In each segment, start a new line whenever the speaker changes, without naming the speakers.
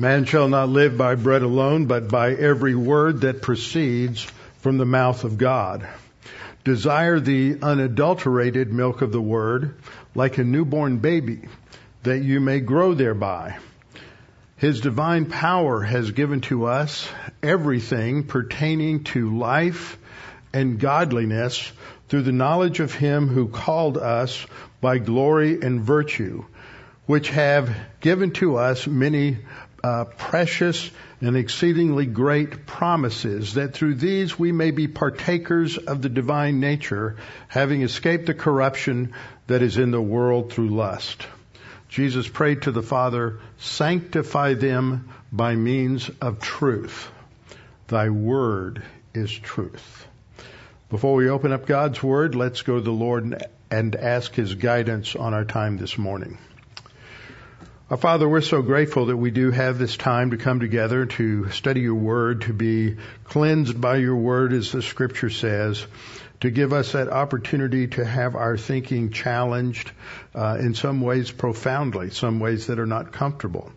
Man shall not live by bread alone, but by every word that proceeds from the mouth of God. Desire the unadulterated milk of the word like a newborn baby that you may grow thereby. His divine power has given to us everything pertaining to life and godliness through the knowledge of him who called us by glory and virtue, which have given to us many uh, precious and exceedingly great promises, that through these we may be partakers of the divine nature, having escaped the corruption that is in the world through lust. Jesus prayed to the Father, sanctify them by means of truth. Thy word is truth. Before we open up God's word, let's go to the Lord and ask his guidance on our time this morning. Our Father, we're so grateful that we do have this time to come together to study your word, to be cleansed by your word, as the scripture says, to give us that opportunity to have our thinking challenged uh, in some ways profoundly, some ways that are not comfortable.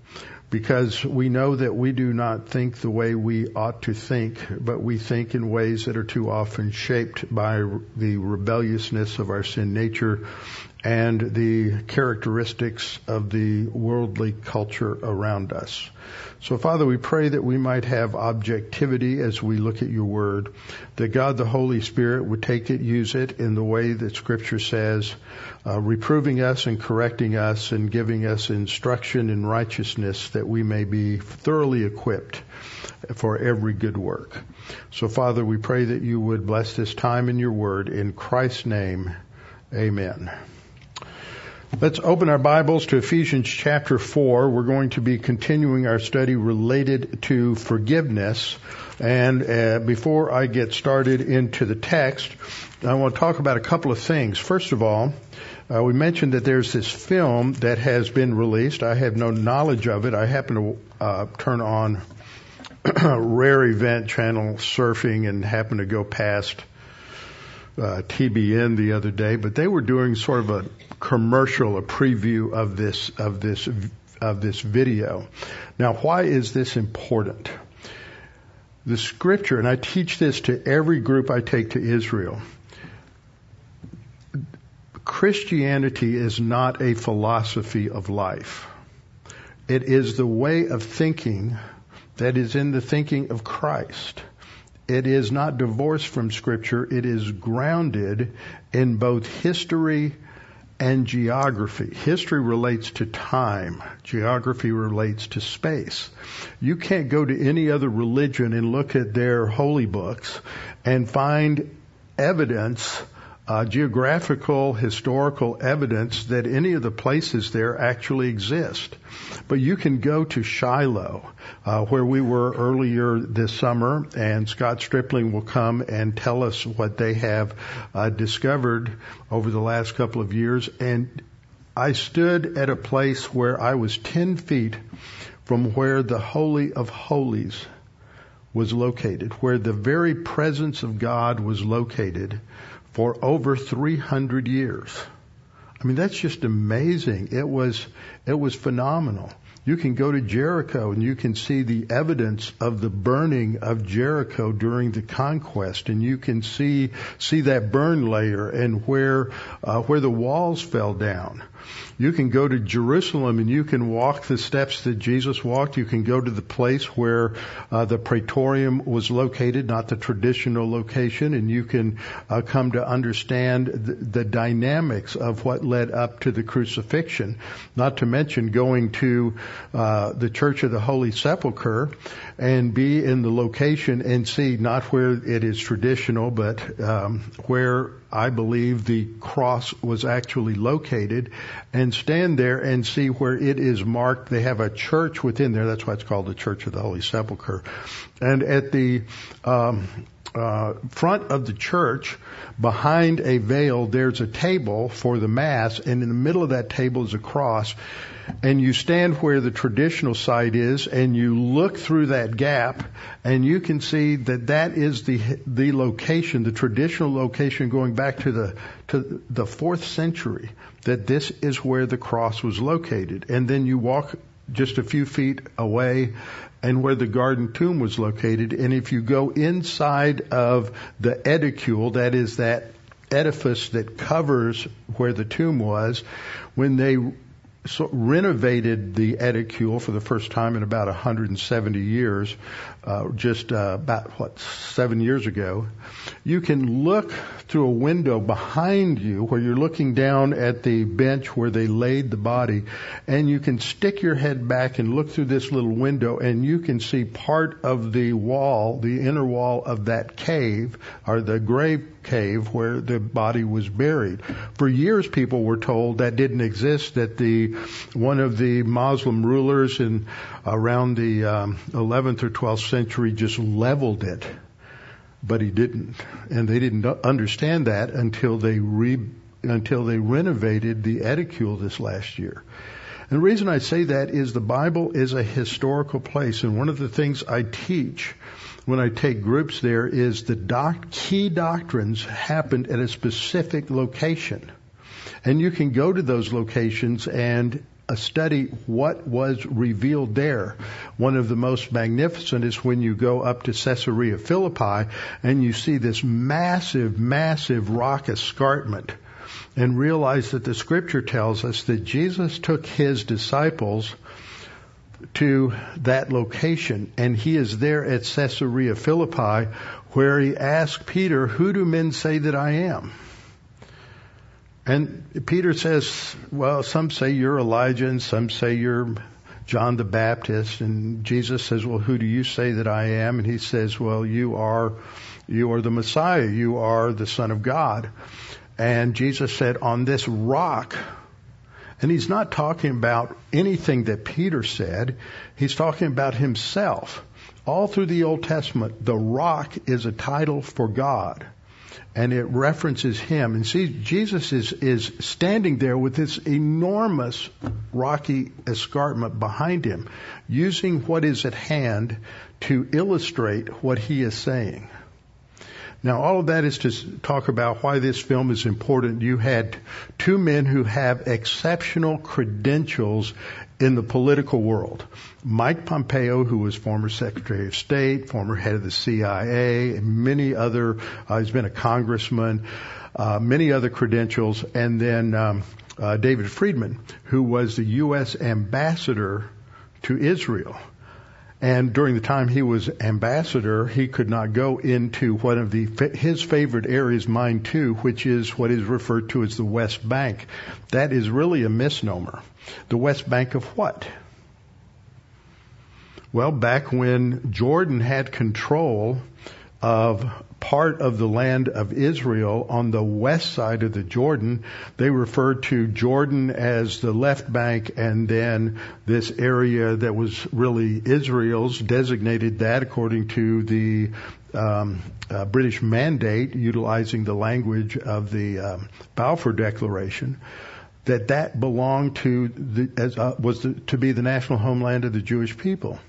Because we know that we do not think the way we ought to think, but we think in ways that are too often shaped by the rebelliousness of our sin nature and the characteristics of the worldly culture around us. So Father, we pray that we might have objectivity as we look at your word, that God the Holy Spirit would take it, use it in the way that scripture says, uh, reproving us and correcting us and giving us instruction in righteousness that we may be thoroughly equipped for every good work. So Father, we pray that you would bless this time in your word in Christ's name. Amen. Let's open our Bibles to Ephesians chapter 4. We're going to be continuing our study related to forgiveness. And uh, before I get started into the text, I want to talk about a couple of things. First of all, uh, we mentioned that there's this film that has been released. I have no knowledge of it. I happen to uh, turn on Rare Event channel surfing and happen to go past uh, TBN the other day, but they were doing sort of a commercial, a preview of this of this of this video. Now, why is this important? The scripture, and I teach this to every group I take to Israel. Christianity is not a philosophy of life. It is the way of thinking that is in the thinking of Christ. It is not divorced from Scripture. It is grounded in both history and geography. History relates to time. Geography relates to space. You can't go to any other religion and look at their holy books and find evidence uh, geographical, historical evidence that any of the places there actually exist. But you can go to Shiloh, uh, where we were earlier this summer, and Scott Stripling will come and tell us what they have uh, discovered over the last couple of years. And I stood at a place where I was 10 feet from where the Holy of Holies was located, where the very presence of God was located for over 300 years. I mean, that's just amazing. It was, it was phenomenal. You can go to Jericho and you can see the evidence of the burning of Jericho during the conquest, and you can see see that burn layer and where uh, where the walls fell down. You can go to Jerusalem and you can walk the steps that Jesus walked. You can go to the place where uh, the praetorium was located, not the traditional location, and you can uh, come to understand the, the dynamics of what led up to the crucifixion. Not to mention going to uh, the Church of the Holy Sepulchre and be in the location and see not where it is traditional, but um, where I believe the cross was actually located, and stand there and see where it is marked. They have a church within there. That's why it's called the Church of the Holy Sepulchre. And at the um, uh, front of the church, behind a veil, there's a table for the mass, and in the middle of that table is a cross. And you stand where the traditional site is and you look through that gap and you can see that that is the the location the traditional location going back to the to the 4th century that this is where the cross was located. And then you walk just a few feet away and where the garden tomb was located. And if you go inside of the edicule, that is that edifice that covers where the tomb was, when they so renovated the edicule for the first time in about 170 years, uh, just uh, about what seven years ago. You can look through a window behind you where you're looking down at the bench where they laid the body, and you can stick your head back and look through this little window, and you can see part of the wall, the inner wall of that cave or the grave cave where the body was buried. For years, people were told that didn't exist. That the one of the Muslim rulers in around the um, 11th or 12th century just leveled it, but he didn't, and they didn't understand that until they re until they renovated the edicule this last year. And the reason I say that is the Bible is a historical place, and one of the things I teach when I take groups there is the doc- key doctrines happened at a specific location. And you can go to those locations and study what was revealed there. One of the most magnificent is when you go up to Caesarea Philippi and you see this massive, massive rock escarpment and realize that the scripture tells us that Jesus took his disciples to that location, and he is there at Caesarea Philippi, where he asked Peter, Who do men say that I am? And Peter says, Well, some say you're Elijah, and some say you're John the Baptist. And Jesus says, Well, who do you say that I am? And he says, Well, you are, you are the Messiah. You are the Son of God. And Jesus said, On this rock, and he's not talking about anything that Peter said. He's talking about himself. All through the Old Testament, the rock is a title for God. And it references him. And see, Jesus is, is standing there with this enormous rocky escarpment behind him, using what is at hand to illustrate what he is saying. Now, all of that is to talk about why this film is important. You had two men who have exceptional credentials in the political world. Mike Pompeo, who was former Secretary of State, former head of the CIA, and many other, uh, he's been a congressman, uh, many other credentials, and then um, uh, David Friedman, who was the U.S. ambassador to Israel. And during the time he was ambassador, he could not go into one of the his favorite areas, mine too, which is what is referred to as the West Bank. That is really a misnomer. The West Bank of what? Well, back when Jordan had control of part of the land of Israel on the west side of the Jordan. They referred to Jordan as the left bank and then this area that was really Israel's designated that according to the um, uh, British mandate utilizing the language of the um, Balfour Declaration that that belonged to the, as, uh, was the, to be the national homeland of the Jewish people.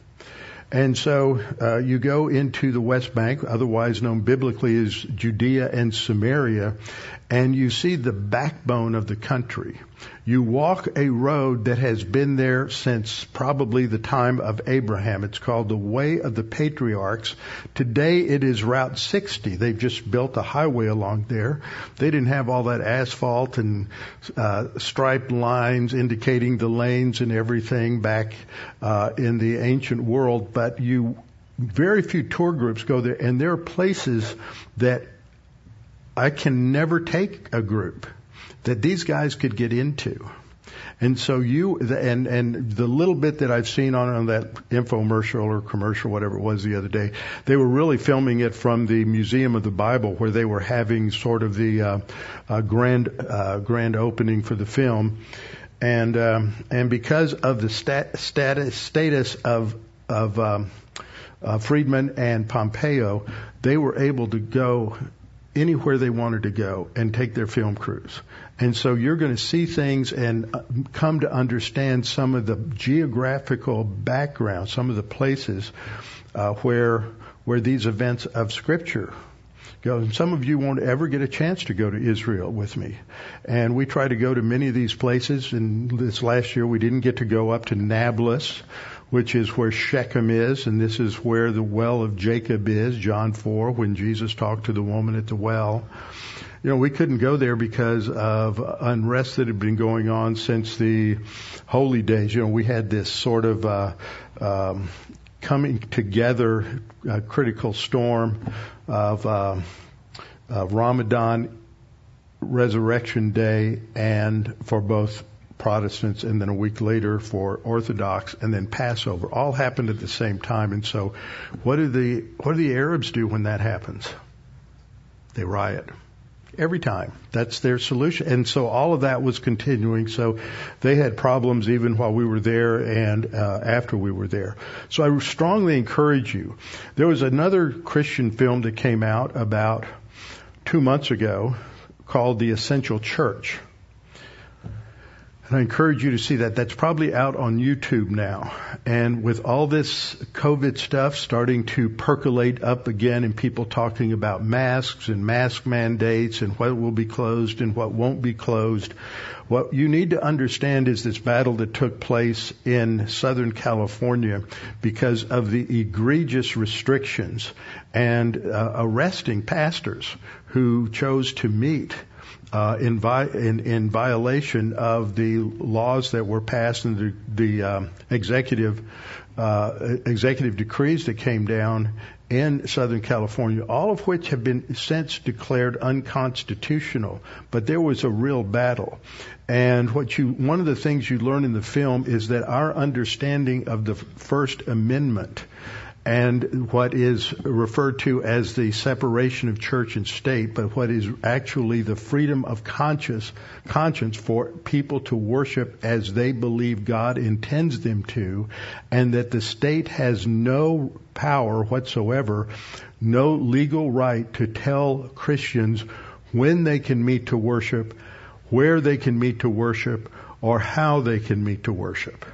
And so uh, you go into the West Bank, otherwise known biblically as Judea and Samaria, and you see the backbone of the country. You walk a road that has been there since probably the time of Abraham. It's called the Way of the Patriarchs. Today it is Route 60. They've just built a highway along there. They didn't have all that asphalt and uh, striped lines indicating the lanes and everything back uh, in the ancient world, but you very few tour groups go there, and there are places that I can never take a group that these guys could get into. And so you and and the little bit that I've seen on, on that infomercial or commercial, whatever it was the other day, they were really filming it from the Museum of the Bible, where they were having sort of the uh, uh, grand uh, grand opening for the film, and um, and because of the stat, status status of of um, uh, Friedman and Pompeo, they were able to go anywhere they wanted to go and take their film crews. And so you're going to see things and uh, come to understand some of the geographical background, some of the places uh, where where these events of Scripture go. And some of you won't ever get a chance to go to Israel with me. And we try to go to many of these places. And this last year we didn't get to go up to Nablus, which is where Shechem is, and this is where the well of Jacob is, John 4, when Jesus talked to the woman at the well. You know, we couldn't go there because of unrest that had been going on since the holy days. You know, we had this sort of uh, um, coming together uh, critical storm of uh, uh, Ramadan, Resurrection Day, and for both Protestants, and then a week later for Orthodox, and then Passover. All happened at the same time. And so, what do the what do the Arabs do when that happens? They riot every time. That's their solution. And so all of that was continuing. So they had problems even while we were there and uh, after we were there. So I strongly encourage you. There was another Christian film that came out about two months ago called The Essential Church. I encourage you to see that. That's probably out on YouTube now. And with all this COVID stuff starting to percolate up again and people talking about masks and mask mandates and what will be closed and what won't be closed, what you need to understand is this battle that took place in Southern California because of the egregious restrictions and uh, arresting pastors who chose to meet uh, in, vi- in, in, violation of the laws that were passed and the, the um, executive uh, executive decrees that came down in Southern California, all of which have been since declared unconstitutional. But there was a real battle. And what you, one of the things you learn in the film is that our understanding of the First Amendment and what is referred to as the separation of church and state, but what is actually the freedom of conscience, conscience for people to worship as they believe God intends them to, and that the state has no power whatsoever, no legal right to tell Christians when they can meet to worship, where they can meet to worship, or how they can meet to worship.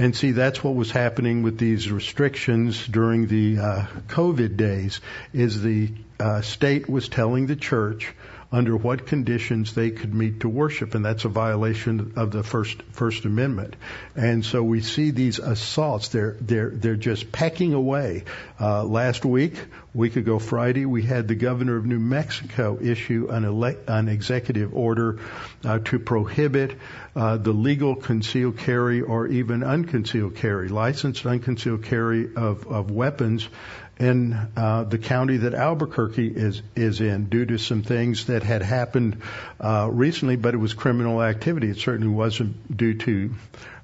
And see, that's what was happening with these restrictions during the uh, COVID days. Is the uh, state was telling the church under what conditions they could meet to worship, and that's a violation of the First First Amendment. And so we see these assaults; they're they're they're just pecking away. Uh, last week, week ago Friday, we had the governor of New Mexico issue an, elect, an executive order uh, to prohibit uh, the legal concealed carry or even unconcealed carry, licensed unconcealed carry of, of weapons in uh, the county that Albuquerque is is in due to some things that had happened uh, recently, but it was criminal activity. It certainly wasn't due to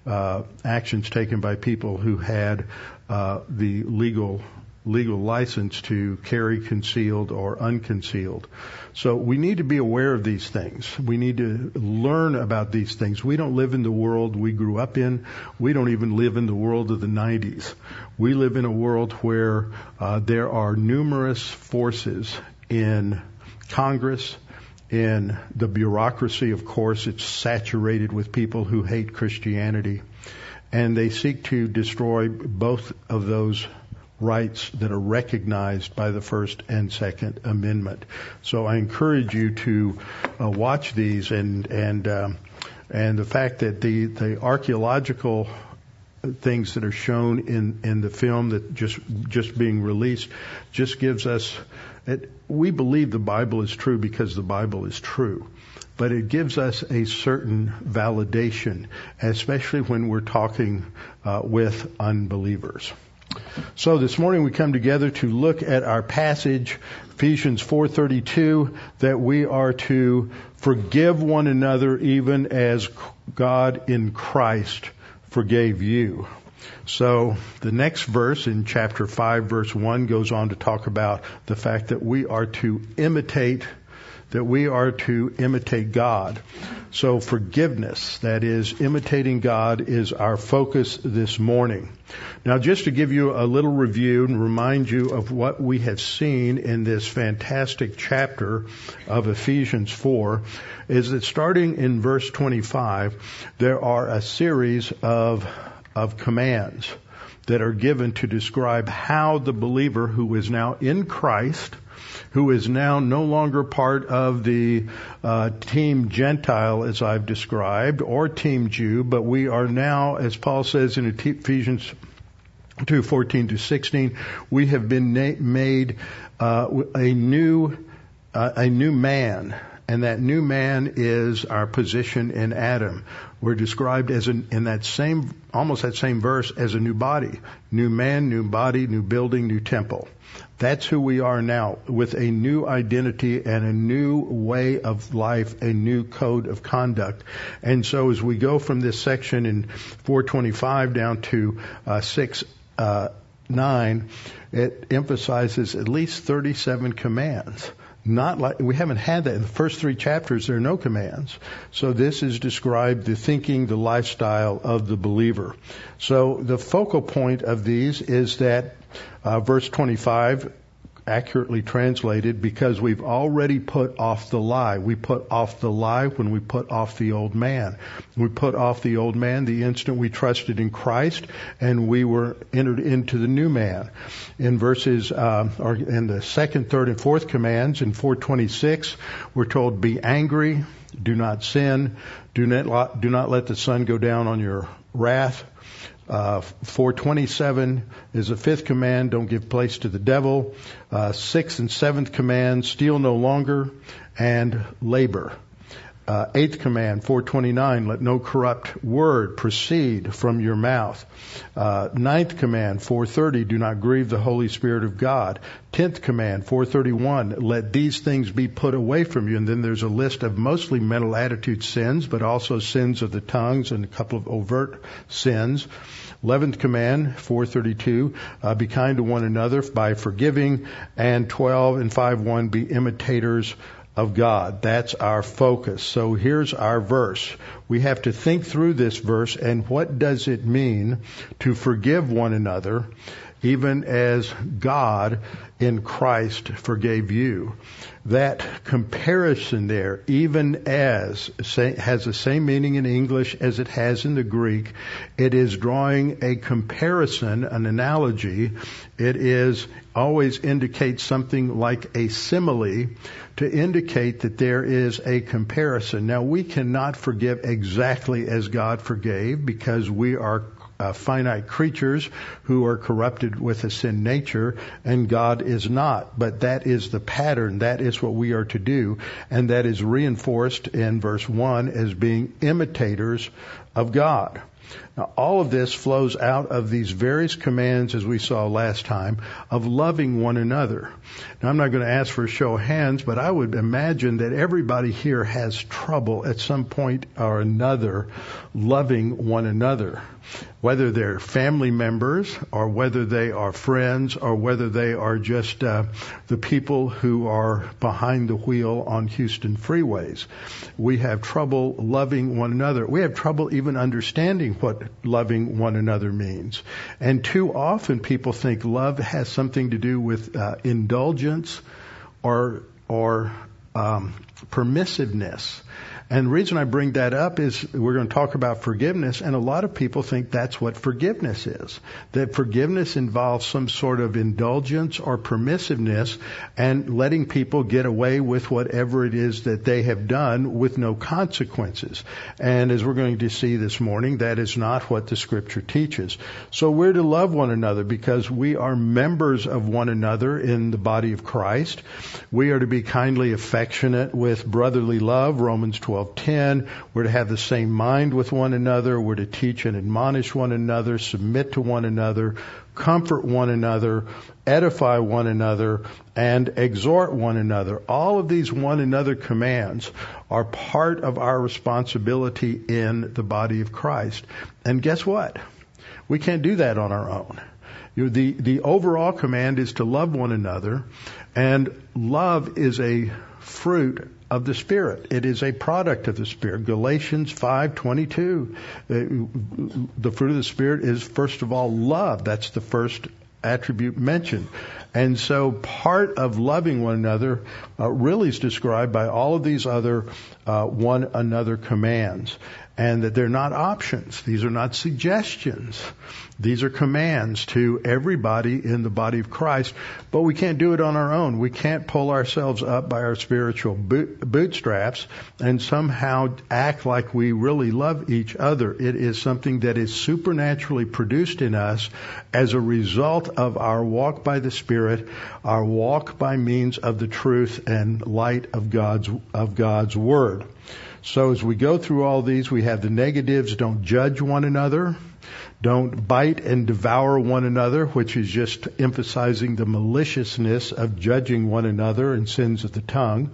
uh, actions taken by people who had uh, the legal legal license to carry concealed or unconcealed. So we need to be aware of these things. We need to learn about these things. We don't live in the world we grew up in. We don't even live in the world of the 90s. We live in a world where uh, there are numerous forces in Congress, in the bureaucracy, of course, it's saturated with people who hate Christianity. And they seek to destroy both of those rights that are recognized by the First and Second Amendment. So I encourage you to uh, watch these and and um, and the fact that the the archaeological things that are shown in in the film that just just being released just gives us it, we believe the Bible is true because the Bible is true but it gives us a certain validation, especially when we're talking uh, with unbelievers. So this morning we come together to look at our passage, Ephesians 4:32, that we are to forgive one another even as God in Christ forgave you. So the next verse in chapter 5 verse 1 goes on to talk about the fact that we are to imitate that we are to imitate God. So forgiveness, that is imitating God, is our focus this morning. Now just to give you a little review and remind you of what we have seen in this fantastic chapter of Ephesians 4, is that starting in verse 25, there are a series of, of commands that are given to describe how the believer who is now in Christ, who is now no longer part of the uh, team Gentile as I've described, or team Jew, but we are now, as Paul says in Ephesians 2, 14 to 16, we have been na- made uh, a new uh, a new man, and that new man is our position in Adam. We're described as an, in that same, almost that same verse as a new body, new man, new body, new building, new temple. That's who we are now with a new identity and a new way of life, a new code of conduct. And so as we go from this section in 425 down to uh, 6, uh, 9, it emphasizes at least 37 commands not like we haven't had that. In the first three chapters there are no commands. So this is described the thinking the lifestyle of the believer. So the focal point of these is that uh, verse 25 accurately translated because we've already put off the lie. We put off the lie when we put off the old man. We put off the old man the instant we trusted in Christ and we were entered into the new man. In verses, uh, or in the second, third, and fourth commands in 426, we're told, be angry, do not sin, do not, do not let the sun go down on your wrath, uh, 427 is the fifth command, don't give place to the devil. Uh, sixth and seventh command, steal no longer and labor. Uh, eighth command, 429, let no corrupt word proceed from your mouth. Uh, ninth command, 430, do not grieve the Holy Spirit of God. Tenth command, 431, let these things be put away from you. And then there's a list of mostly mental attitude sins, but also sins of the tongues and a couple of overt sins. Eleventh command, 432, uh, be kind to one another by forgiving. And 12 and 5.1, be imitators of God. That's our focus. So here's our verse. We have to think through this verse and what does it mean to forgive one another even as God in Christ forgave you. That comparison there, even as, has the same meaning in English as it has in the Greek. It is drawing a comparison, an analogy. It is always indicates something like a simile to indicate that there is a comparison. Now we cannot forgive exactly as God forgave because we are uh, finite creatures who are corrupted with a sin nature, and God is not. But that is the pattern. That is what we are to do, and that is reinforced in verse 1 as being imitators of God. Now, all of this flows out of these various commands, as we saw last time, of loving one another. Now, I'm not going to ask for a show of hands, but I would imagine that everybody here has trouble at some point or another loving one another whether they're family members or whether they are friends or whether they are just uh, the people who are behind the wheel on Houston freeways. We have trouble loving one another. We have trouble even understanding what loving one another means. And too often people think love has something to do with uh, indulgence or or um, permissiveness. And the reason I bring that up is we're going to talk about forgiveness, and a lot of people think that's what forgiveness is. That forgiveness involves some sort of indulgence or permissiveness and letting people get away with whatever it is that they have done with no consequences. And as we're going to see this morning, that is not what the scripture teaches. So we're to love one another because we are members of one another in the body of Christ. We are to be kindly affectionate with brotherly love, Romans 12 12:10. We're to have the same mind with one another. We're to teach and admonish one another, submit to one another, comfort one another, edify one another, and exhort one another. All of these one another commands are part of our responsibility in the body of Christ. And guess what? We can't do that on our own. The, the overall command is to love one another, and love is a fruit of the Spirit. It is a product of the Spirit. Galatians 5:22. Uh, the fruit of the Spirit is first of all love. That's the first attribute mentioned. And so part of loving one another uh, really is described by all of these other uh, one another commands. And that they're not options. These are not suggestions. These are commands to everybody in the body of Christ, but we can't do it on our own. We can't pull ourselves up by our spiritual bootstraps and somehow act like we really love each other. It is something that is supernaturally produced in us as a result of our walk by the Spirit, our walk by means of the truth and light of God's, of God's Word. So as we go through all these, we have the negatives, don't judge one another. Don't bite and devour one another, which is just emphasizing the maliciousness of judging one another and sins of the tongue.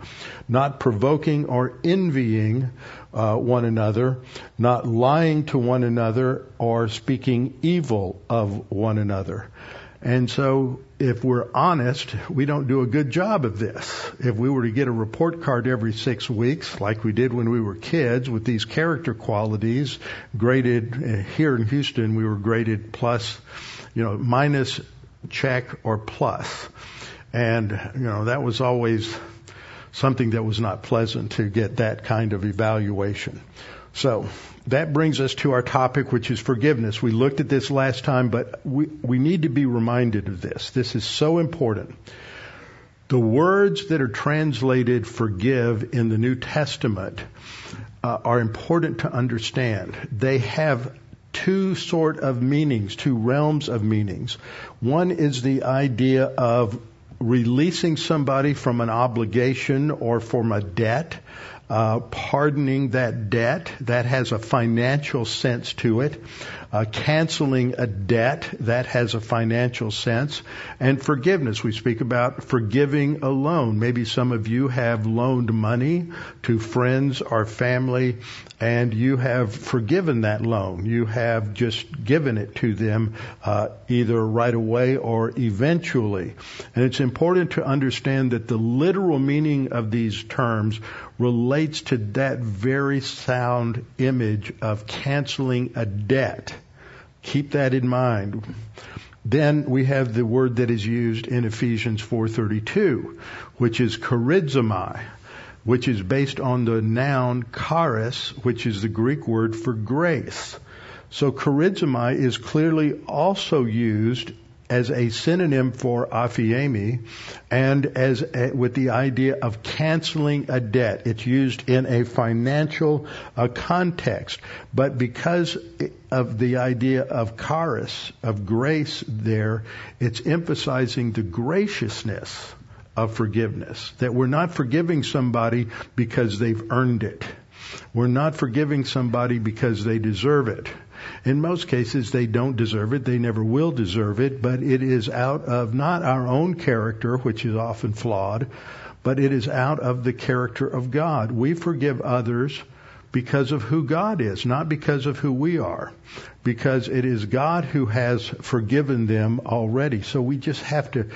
Not provoking or envying uh, one another. Not lying to one another or speaking evil of one another. And so, if we're honest, we don't do a good job of this. If we were to get a report card every six weeks, like we did when we were kids, with these character qualities graded uh, here in Houston, we were graded plus, you know, minus, check, or plus. And, you know, that was always something that was not pleasant to get that kind of evaluation. So, that brings us to our topic, which is forgiveness. We looked at this last time, but we, we need to be reminded of this. This is so important. The words that are translated forgive in the New Testament uh, are important to understand. They have two sort of meanings, two realms of meanings. One is the idea of releasing somebody from an obligation or from a debt uh, pardoning that debt, that has a financial sense to it. Uh, canceling a debt, that has a financial sense. And forgiveness, we speak about forgiving a loan. Maybe some of you have loaned money to friends or family and you have forgiven that loan. You have just given it to them uh, either right away or eventually. And it's important to understand that the literal meaning of these terms relates to that very sound image of canceling a debt. Keep that in mind. Then we have the word that is used in Ephesians 4:32, which is charizomai, which is based on the noun charis, which is the Greek word for grace. So charizomai is clearly also used as a synonym for afiemi and as a, with the idea of canceling a debt. It's used in a financial uh, context, but because of the idea of charis, of grace there, it's emphasizing the graciousness of forgiveness. That we're not forgiving somebody because they've earned it. We're not forgiving somebody because they deserve it. In most cases, they don't deserve it. They never will deserve it, but it is out of not our own character, which is often flawed, but it is out of the character of God. We forgive others because of who God is, not because of who we are. Because it is God who has forgiven them already. So we just have to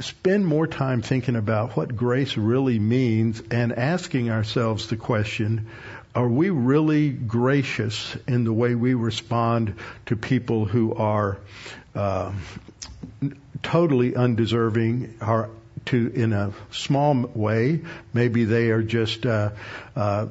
spend more time thinking about what grace really means and asking ourselves the question, are we really gracious in the way we respond to people who are uh, totally undeserving, are to in a small way, maybe they are just uh, uh,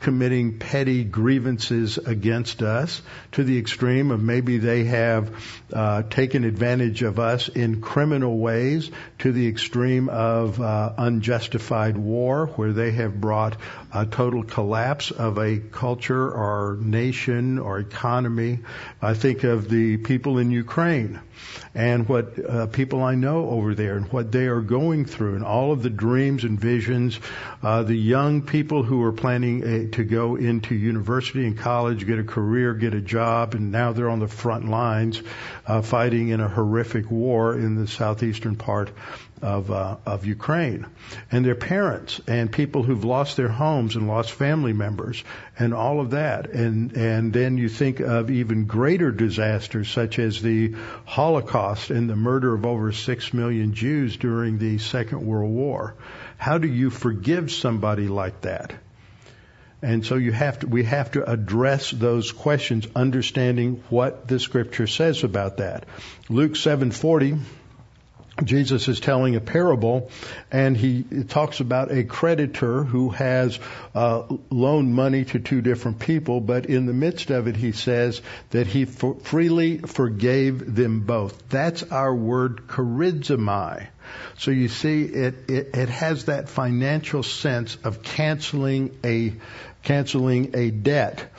committing petty grievances against us to the extreme of maybe they have uh, taken advantage of us in criminal ways to the extreme of uh, unjustified war where they have brought a total collapse of a culture or nation or economy. I think of the people in Ukraine and what uh, people I know over there and what they are going through and all of the dreams and visions, uh, the young people who are planning a, to go into university and college, get a career, get a job, and now they're on the front lines uh, fighting in a horrific war in the southeastern part of uh, of Ukraine, and their parents and people who've lost their homes and lost family members and all of that, and and then you think of even greater disasters such as the Holocaust and the murder of over six million Jews during the Second World War. How do you forgive somebody like that? And so you have to, we have to address those questions, understanding what the scripture says about that. Luke 7:40 Jesus is telling a parable, and he talks about a creditor who has uh, loaned money to two different people, but in the midst of it, he says that he for- freely forgave them both. That's our word charizomai. So you see, it, it, it has that financial sense of canceling a canceling a debt.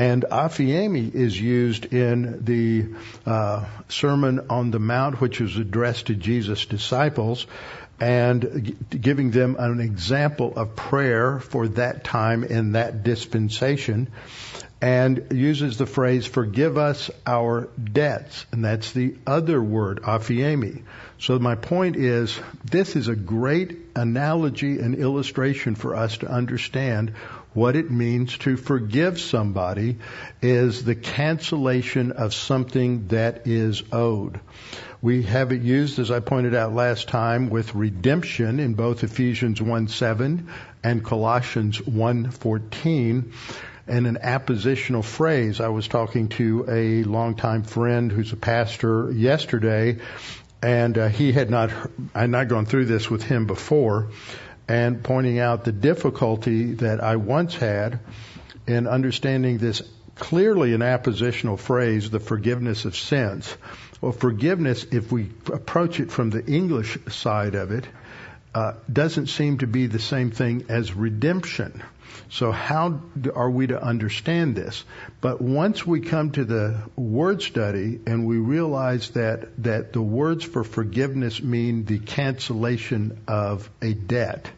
And Afiemi is used in the uh, Sermon on the Mount, which was addressed to Jesus' disciples, and giving them an example of prayer for that time in that dispensation, and uses the phrase, forgive us our debts. And that's the other word, afiemi. So my point is, this is a great analogy and illustration for us to understand what it means to forgive somebody is the cancellation of something that is owed. We have it used, as I pointed out last time, with redemption in both Ephesians 1:7 and Colossians 1:14 and an appositional phrase. I was talking to a longtime friend who's a pastor yesterday, and uh, he had not I had not gone through this with him before, and pointing out the difficulty that I once had in understanding this clearly an appositional phrase, the forgiveness of sins. Well, forgiveness, if we approach it from the English side of it, uh, doesn't seem to be the same thing as redemption. So how are we to understand this? But once we come to the word study and we realize that, that the words for forgiveness mean the cancellation of a debt,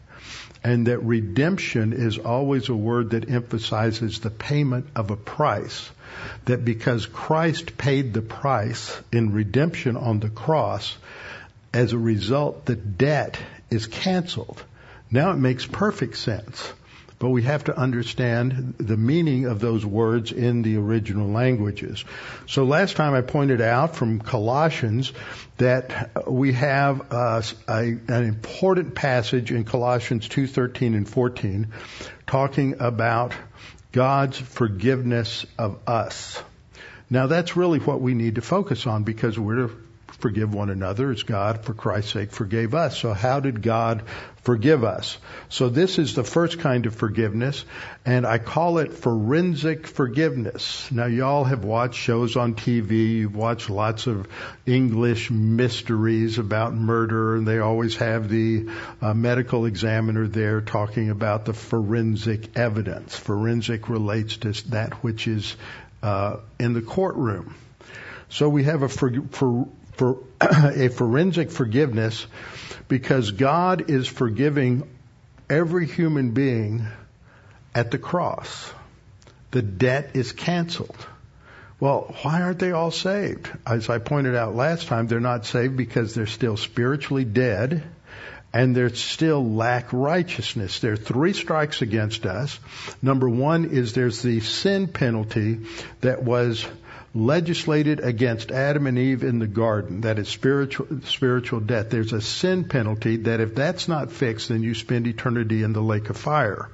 and that redemption is always a word that emphasizes the payment of a price. That because Christ paid the price in redemption on the cross, as a result, the debt is canceled. Now it makes perfect sense. But we have to understand the meaning of those words in the original languages. So last time I pointed out from Colossians that we have uh, a, an important passage in Colossians 2:13 and 14 talking about God's forgiveness of us. Now that's really what we need to focus on because we're forgive one another as God, for Christ's sake, forgave us. So how did God forgive us? So this is the first kind of forgiveness, and I call it forensic forgiveness. Now y'all have watched shows on TV, you've watched lots of English mysteries about murder, and they always have the uh, medical examiner there talking about the forensic evidence. Forensic relates to that which is uh, in the courtroom. So we have a for, for, for a forensic forgiveness because God is forgiving every human being at the cross. The debt is canceled. Well, why aren't they all saved? As I pointed out last time, they're not saved because they're still spiritually dead and they still lack righteousness. There are three strikes against us. Number one is there's the sin penalty that was legislated against Adam and Eve in the garden. That is spiritual, spiritual death. There's a sin penalty that if that's not fixed, then you spend eternity in the lake of fire.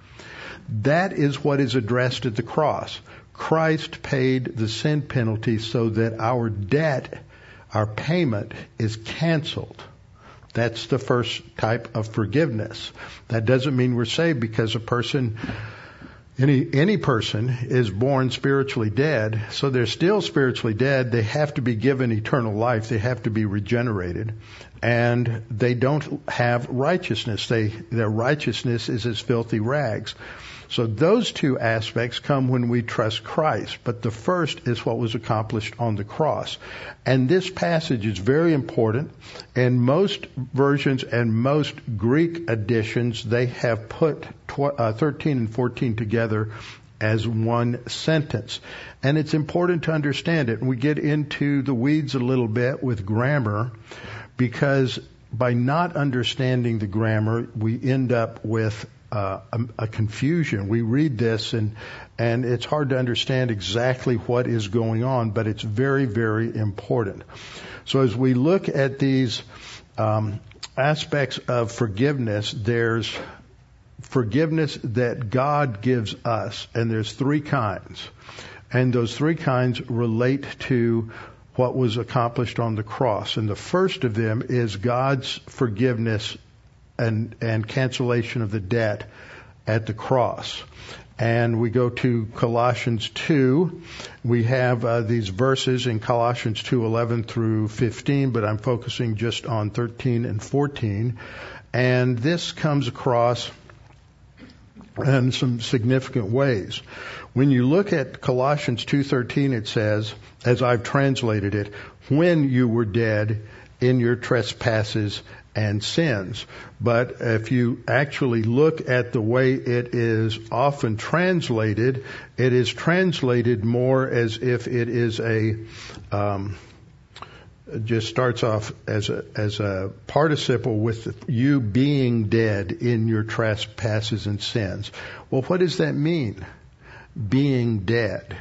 That is what is addressed at the cross. Christ paid the sin penalty so that our debt, our payment is canceled. That's the first type of forgiveness. That doesn't mean we're saved because a person any any person is born spiritually dead, so they're still spiritually dead. They have to be given eternal life. They have to be regenerated, and they don't have righteousness. They their righteousness is as filthy rags. So those two aspects come when we trust Christ, but the first is what was accomplished on the cross. And this passage is very important, and most versions and most Greek editions, they have put tw- uh, 13 and 14 together as one sentence. And it's important to understand it. We get into the weeds a little bit with grammar because by not understanding the grammar, we end up with uh, a, a, confusion. We read this and and it's hard to understand exactly what is going on, but it's very very important. So as we look at these um, aspects of forgiveness, there's forgiveness that God gives us, and there's three kinds, and those three kinds relate to what was accomplished on the cross. And the first of them is God's forgiveness and, and cancellation of the debt at the cross. And we go to Colossians 2. We have uh, these verses in Colossians 2:11 through 15, but I'm focusing just on 13 and 14. And this comes across in some significant ways. When you look at Colossians 2:13 it says, as I've translated it, when you were dead in your trespasses and sins. But if you actually look at the way it is often translated, it is translated more as if it is a um, just starts off as a as a participle with you being dead in your trespasses and sins. Well, what does that mean? Being dead.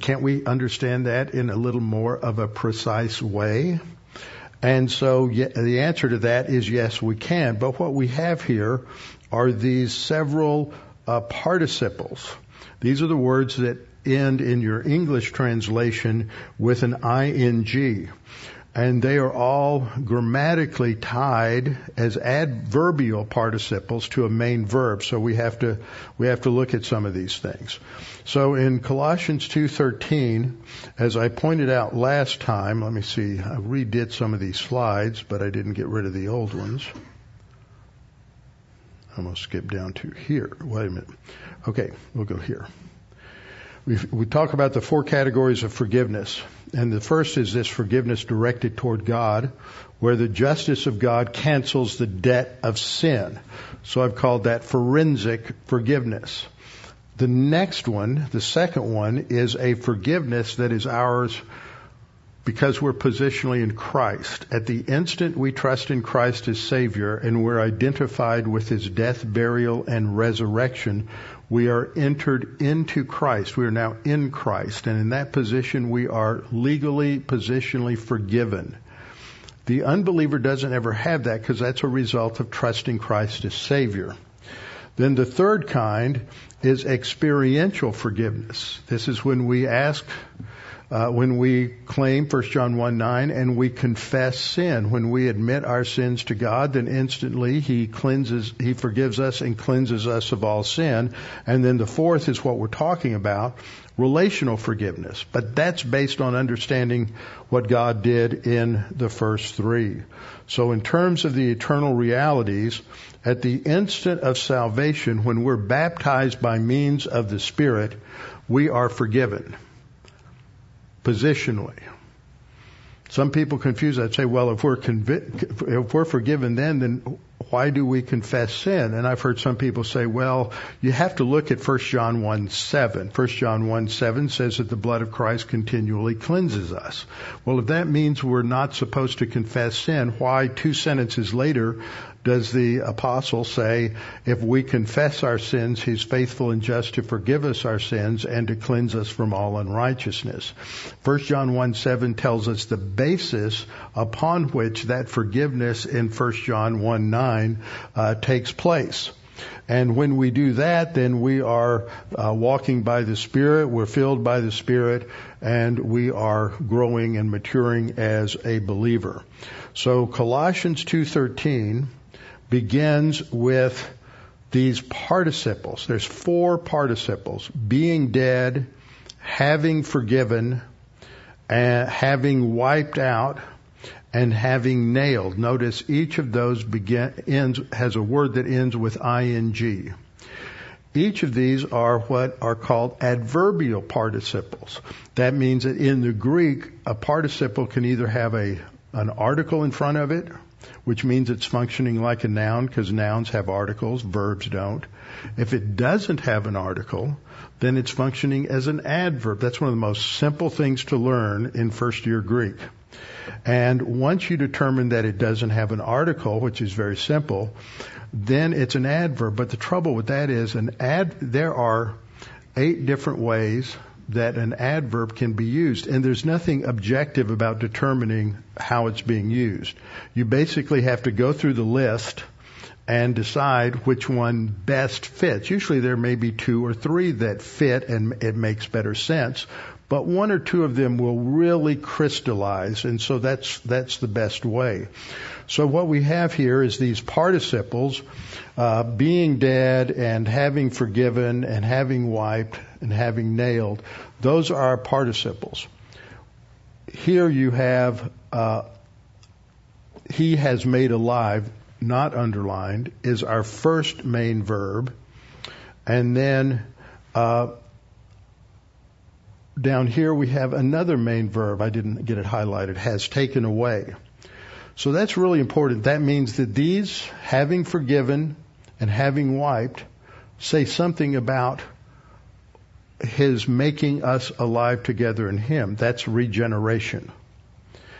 Can't we understand that in a little more of a precise way? And so the answer to that is yes, we can. But what we have here are these several uh, participles. These are the words that end in your English translation with an ing and they are all grammatically tied as adverbial participles to a main verb. So we have to we have to look at some of these things. So in Colossians 2:13, as I pointed out last time, let me see, I redid some of these slides, but I didn't get rid of the old ones. I'm going to skip down to here. Wait a minute. Okay, we'll go here. We, we talk about the four categories of forgiveness. And the first is this forgiveness directed toward God, where the justice of God cancels the debt of sin. So I've called that forensic forgiveness. The next one, the second one, is a forgiveness that is ours because we're positionally in Christ. At the instant we trust in Christ as Savior and we're identified with His death, burial, and resurrection, we are entered into Christ. We are now in Christ. And in that position, we are legally, positionally forgiven. The unbeliever doesn't ever have that because that's a result of trusting Christ as Savior. Then the third kind is experiential forgiveness. This is when we ask uh, when we claim 1 John 1 9 and we confess sin. When we admit our sins to God, then instantly He cleanses, He forgives us and cleanses us of all sin. And then the fourth is what we're talking about, relational forgiveness. But that's based on understanding what God did in the first three. So in terms of the eternal realities, at the instant of salvation, when we're baptized by means of the Spirit, we are forgiven positionally. Some people confuse that. Say, well, if we're convi- if we're forgiven, then then why do we confess sin? And I've heard some people say, well, you have to look at 1 John 1 7. 1 John 1 7 says that the blood of Christ continually cleanses us. Well, if that means we're not supposed to confess sin, why two sentences later does the apostle say, if we confess our sins, he's faithful and just to forgive us our sins and to cleanse us from all unrighteousness. 1 John 1 7 tells us the basis upon which that forgiveness in 1 John 1 9 uh, takes place. And when we do that, then we are uh, walking by the Spirit, we're filled by the Spirit, and we are growing and maturing as a believer. So Colossians 2:13 begins with these participles. There's four participles. Being dead, having forgiven, and having wiped out, and having nailed. Notice each of those begin, ends, has a word that ends with ing. Each of these are what are called adverbial participles. That means that in the Greek, a participle can either have a, an article in front of it which means it's functioning like a noun because nouns have articles, verbs don't. If it doesn't have an article, then it's functioning as an adverb. That's one of the most simple things to learn in first year Greek. And once you determine that it doesn't have an article, which is very simple, then it's an adverb. But the trouble with that is an ad, there are eight different ways that an adverb can be used. And there's nothing objective about determining how it's being used. You basically have to go through the list and decide which one best fits. Usually there may be two or three that fit and it makes better sense. But one or two of them will really crystallize, and so that's that's the best way. So what we have here is these participles, uh, being dead and having forgiven and having wiped and having nailed. Those are participles. Here you have uh, he has made alive, not underlined, is our first main verb, and then uh, down here we have another main verb. I didn't get it highlighted. Has taken away. So that's really important. That means that these, having forgiven and having wiped, say something about his making us alive together in him. That's regeneration.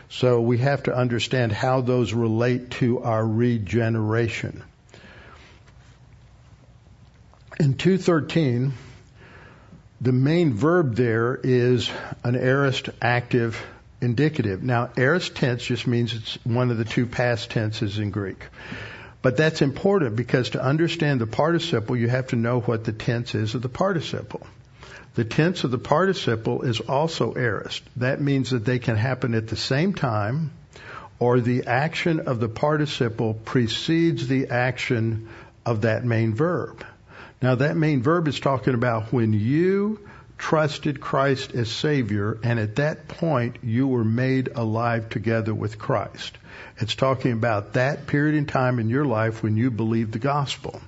So we have to understand how those relate to our regeneration. In 213, the main verb there is an aorist active indicative. Now, aorist tense just means it's one of the two past tenses in Greek. But that's important because to understand the participle, you have to know what the tense is of the participle. The tense of the participle is also aorist. That means that they can happen at the same time or the action of the participle precedes the action of that main verb. Now that main verb is talking about when you trusted Christ as Savior, and at that point you were made alive together with Christ. It's talking about that period in time in your life when you believed the gospel.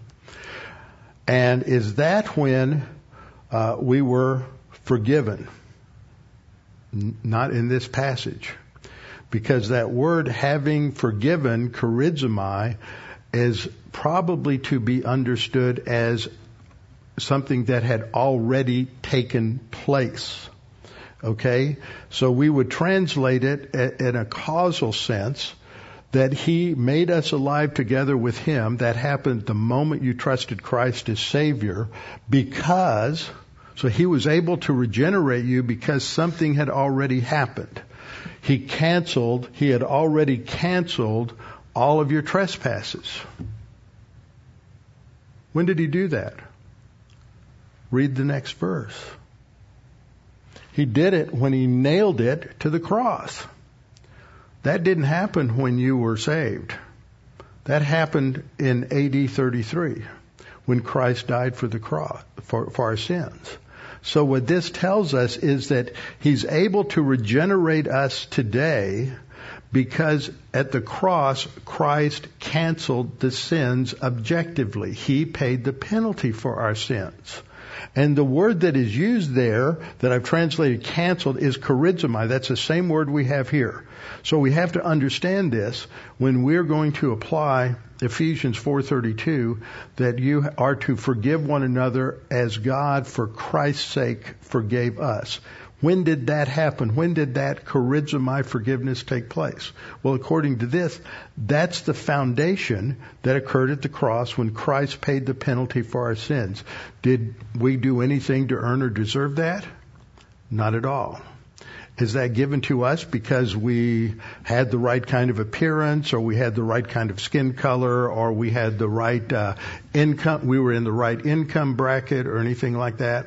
And is that when uh, we were forgiven? N- not in this passage. Because that word having forgiven, charizomai, is probably to be understood as something that had already taken place. Okay? So we would translate it in a causal sense that he made us alive together with him. That happened the moment you trusted Christ as Savior because, so he was able to regenerate you because something had already happened. He canceled, he had already canceled all of your trespasses. When did he do that? Read the next verse. He did it when he nailed it to the cross. That didn't happen when you were saved. That happened in AD 33 when Christ died for the cross, for, for our sins. So what this tells us is that He's able to regenerate us today because at the cross, Christ canceled the sins objectively. He paid the penalty for our sins. And the word that is used there, that I've translated canceled, is charizomai. That's the same word we have here. So we have to understand this when we're going to apply Ephesians 4:32 that you are to forgive one another as God for Christ's sake forgave us. When did that happen? When did that charizomai forgiveness take place? Well, according to this, that's the foundation that occurred at the cross when Christ paid the penalty for our sins. Did we do anything to earn or deserve that? Not at all. Is that given to us because we had the right kind of appearance, or we had the right kind of skin color, or we had the right uh, income, we were in the right income bracket, or anything like that?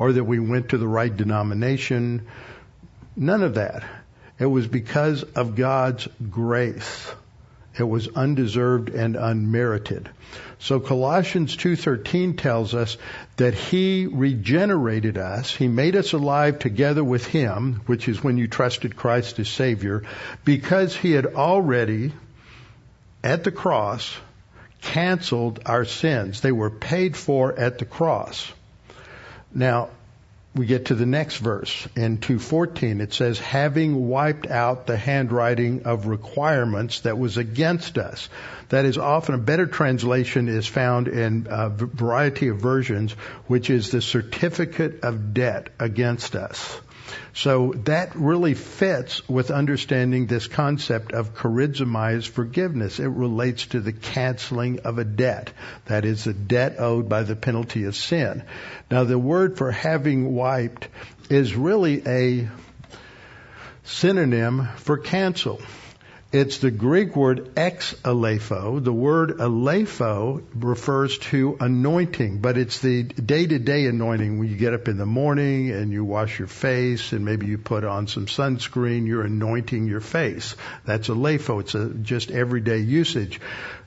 Or that we went to the right denomination. None of that. It was because of God's grace. It was undeserved and unmerited. So Colossians 2:13 tells us that he regenerated us, he made us alive together with him, which is when you trusted Christ as savior, because he had already at the cross canceled our sins. They were paid for at the cross. Now, we get to the next verse. In 214 it says having wiped out the handwriting of requirements that was against us. That is often a better translation is found in a variety of versions which is the certificate of debt against us so that really fits with understanding this concept of charizomai forgiveness. It relates to the canceling of a debt. That is a debt owed by the penalty of sin. Now the word for having wiped is really a synonym for cancel. It's the Greek word ex alepho. The word alepho refers to anointing, but it's the day to day anointing when you get up in the morning and you wash your face and maybe you put on some sunscreen, you're anointing your face. That's alepho. It's a just everyday usage.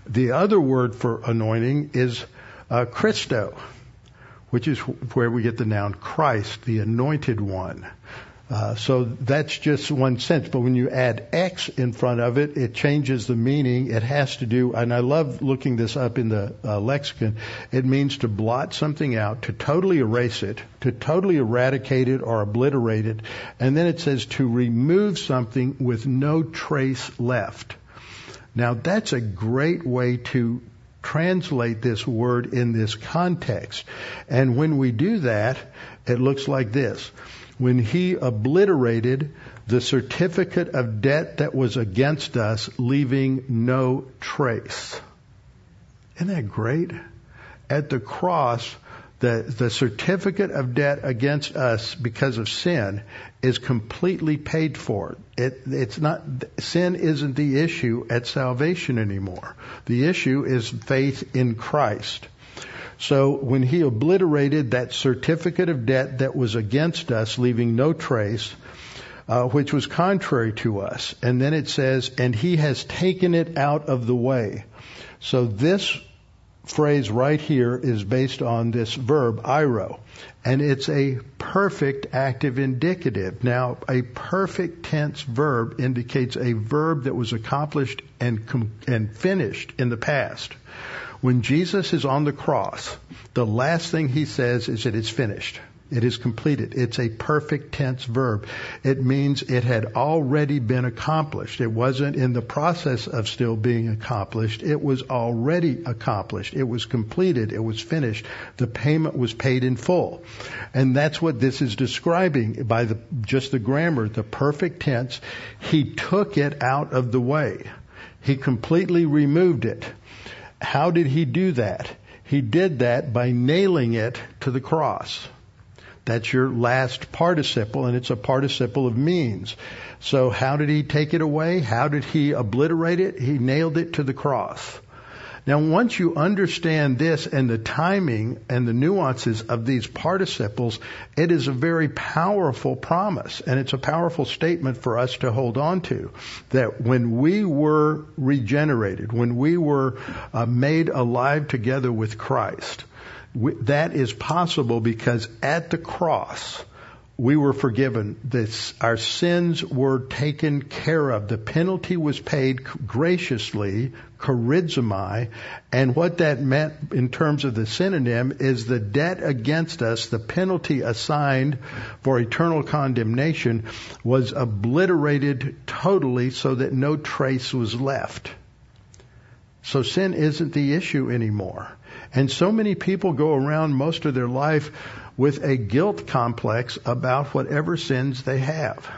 The other word for anointing is uh, Christo, which is where we get the noun Christ, the anointed one. Uh, so that's just one sense. But when you add X in front of it, it changes the meaning. It has to do, and I love looking this up in the uh, lexicon. It means to blot something out, to totally erase it, to totally eradicate it or obliterate it. And then it says to remove something with no trace left. Now that's a great way to translate this word in this context. And when we do that, it looks like this when he obliterated the certificate of debt that was against us, leaving no trace. Isn't that great? At the cross, the, the certificate of debt against us because of sin is completely paid for. It, it's not, sin isn't the issue at salvation anymore. The issue is faith in Christ. So when he obliterated that certificate of debt that was against us, leaving no trace, uh, which was contrary to us, and then it says, and he has taken it out of the way. So this phrase right here is based on this verb, airo, and it's a perfect active indicative. Now, a perfect tense verb indicates a verb that was accomplished and, com- and finished in the past. When Jesus is on the cross, the last thing he says is that it's finished. It is completed. It's a perfect tense verb. It means it had already been accomplished. It wasn't in the process of still being accomplished. It was already accomplished. It was completed. It was finished. The payment was paid in full. And that's what this is describing by the, just the grammar, the perfect tense. He took it out of the way. He completely removed it. How did he do that? He did that by nailing it to the cross. That's your last participle, and it's a participle of means. So how did he take it away? How did he obliterate it? He nailed it to the cross. Now, once you understand this and the timing and the nuances of these participles, it is a very powerful promise and it's a powerful statement for us to hold on to. That when we were regenerated, when we were uh, made alive together with Christ, we, that is possible because at the cross, we were forgiven. This, our sins were taken care of. The penalty was paid graciously, charizomai, and what that meant in terms of the synonym is the debt against us, the penalty assigned for eternal condemnation was obliterated totally so that no trace was left. So sin isn't the issue anymore. And so many people go around most of their life with a guilt complex about whatever sins they have.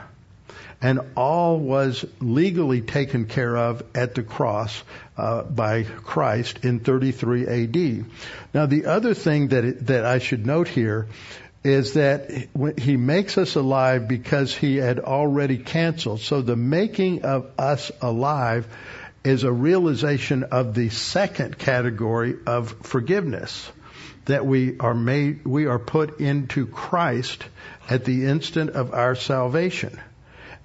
And all was legally taken care of at the cross uh, by Christ in 33 AD. Now, the other thing that it, that I should note here is that he makes us alive because he had already canceled. So the making of us alive is a realization of the second category of forgiveness that we are made, we are put into Christ at the instant of our salvation.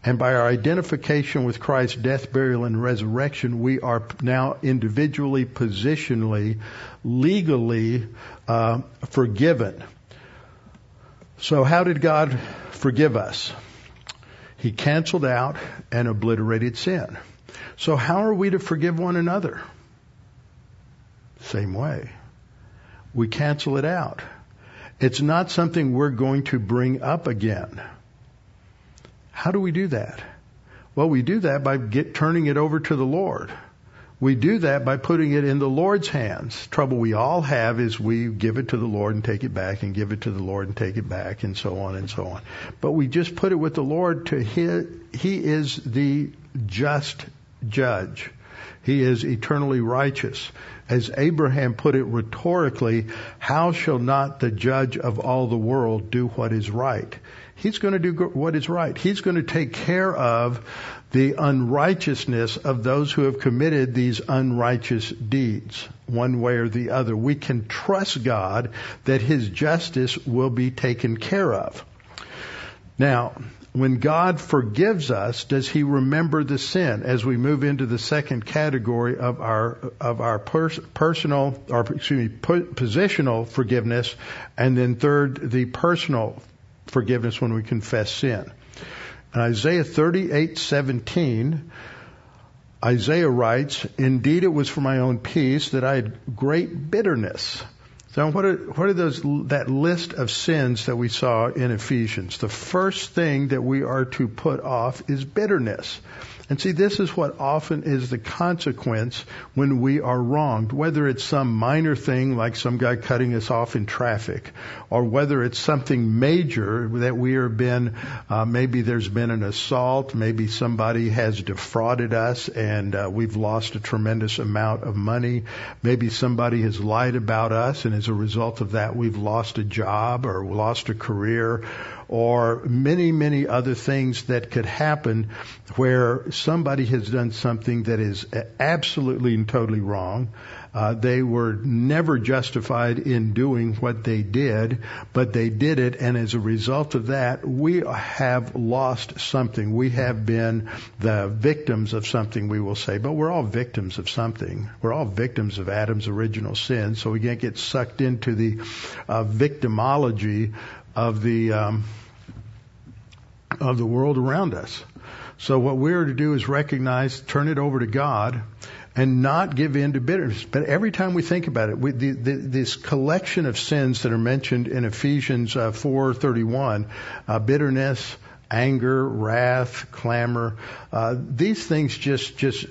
And by our identification with Christ's death, burial, and resurrection, we are now individually, positionally, legally uh, forgiven. So, how did God forgive us? He canceled out and obliterated sin. So, how are we to forgive one another? Same way we cancel it out. It's not something we're going to bring up again. How do we do that? Well, we do that by get, turning it over to the Lord. We do that by putting it in the Lord's hands. Trouble we all have is we give it to the Lord and take it back and give it to the Lord and take it back and so on and so on. But we just put it with the Lord to his, He is the just judge. He is eternally righteous. As Abraham put it rhetorically, how shall not the judge of all the world do what is right? He's going to do what is right. He's going to take care of the unrighteousness of those who have committed these unrighteous deeds, one way or the other. We can trust God that His justice will be taken care of. Now, when God forgives us, does He remember the sin? As we move into the second category of our of our pers- personal, or excuse me, positional forgiveness, and then third, the personal forgiveness when we confess sin. In Isaiah 38:17, Isaiah writes, "Indeed, it was for my own peace that I had great bitterness." So what are, what are those, that list of sins that we saw in Ephesians? The first thing that we are to put off is bitterness. And see, this is what often is the consequence when we are wronged, whether it's some minor thing like some guy cutting us off in traffic, or whether it's something major that we have been, uh, maybe there's been an assault, maybe somebody has defrauded us and uh, we've lost a tremendous amount of money, maybe somebody has lied about us and as a result of that we've lost a job or lost a career or many, many other things that could happen where somebody has done something that is absolutely and totally wrong. Uh, they were never justified in doing what they did, but they did it, and as a result of that, we have lost something. We have been the victims of something, we will say, but we're all victims of something. We're all victims of Adam's original sin, so we can't get sucked into the uh, victimology of the um, of the world around us. So what we're to do is recognize, turn it over to God, and not give in to bitterness. But every time we think about it, we, the, the, this collection of sins that are mentioned in Ephesians uh, 4:31, uh, bitterness, anger, wrath, clamor, uh, these things just just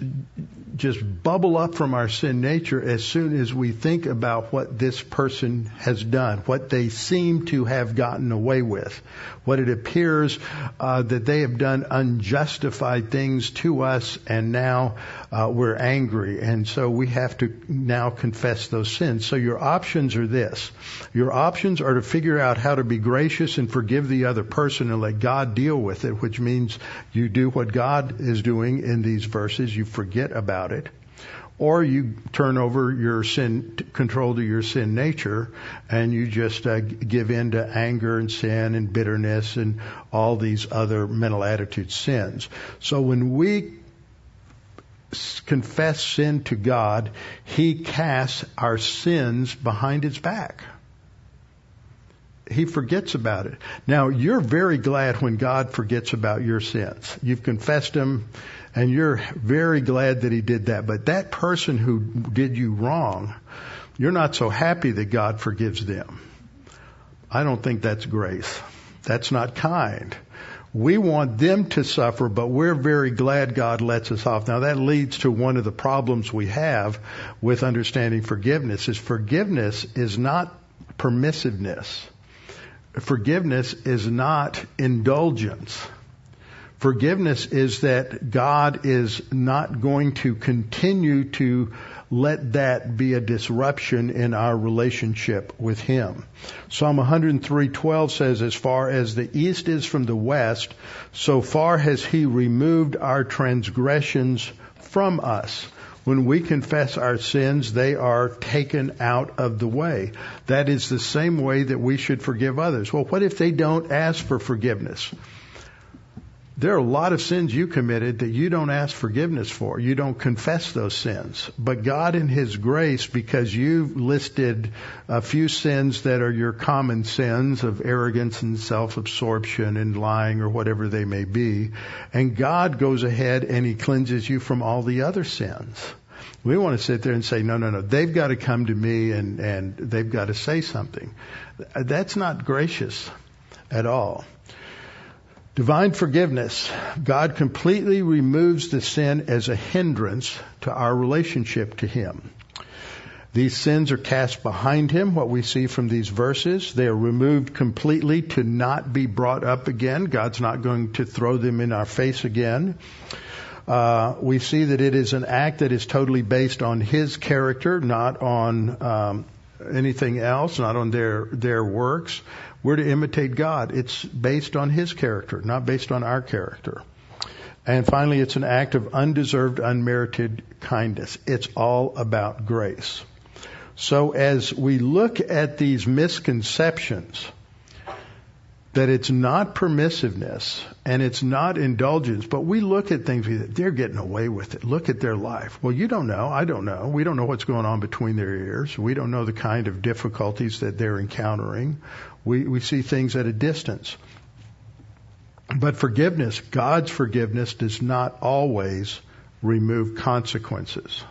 just bubble up from our sin nature as soon as we think about what this person has done, what they seem to have gotten away with, what it appears uh, that they have done unjustified things to us, and now uh, we're angry, and so we have to now confess those sins. So your options are this: your options are to figure out how to be gracious and forgive the other person and let God deal with it, which means you do what God is doing in these verses. You forget about it or you turn over your sin control to your sin nature and you just uh, give in to anger and sin and bitterness and all these other mental attitude sins so when we confess sin to God he casts our sins behind his back he forgets about it. Now, you're very glad when God forgets about your sins. You've confessed them and you're very glad that he did that. But that person who did you wrong, you're not so happy that God forgives them. I don't think that's grace. That's not kind. We want them to suffer, but we're very glad God lets us off. Now that leads to one of the problems we have with understanding forgiveness is forgiveness is not permissiveness. Forgiveness is not indulgence. Forgiveness is that God is not going to continue to let that be a disruption in our relationship with Him. Psalm 103:12 says, "As far as the east is from the west, so far has He removed our transgressions from us." When we confess our sins, they are taken out of the way. That is the same way that we should forgive others. Well, what if they don't ask for forgiveness? There are a lot of sins you committed that you don't ask forgiveness for. You don't confess those sins. But God in His grace, because you've listed a few sins that are your common sins of arrogance and self-absorption and lying or whatever they may be, and God goes ahead and He cleanses you from all the other sins. We want to sit there and say, no, no, no, they've got to come to me and, and they've got to say something. That's not gracious at all. Divine forgiveness. God completely removes the sin as a hindrance to our relationship to Him. These sins are cast behind Him, what we see from these verses. They are removed completely to not be brought up again. God's not going to throw them in our face again. Uh, we see that it is an act that is totally based on His character, not on um, anything else, not on their their works. We're to imitate God. It's based on His character, not based on our character. And finally, it's an act of undeserved, unmerited kindness. It's all about grace. So as we look at these misconceptions, that it's not permissiveness and it's not indulgence, but we look at things, they're getting away with it. Look at their life. Well, you don't know. I don't know. We don't know what's going on between their ears. We don't know the kind of difficulties that they're encountering. We, we see things at a distance. But forgiveness, God's forgiveness does not always remove consequences.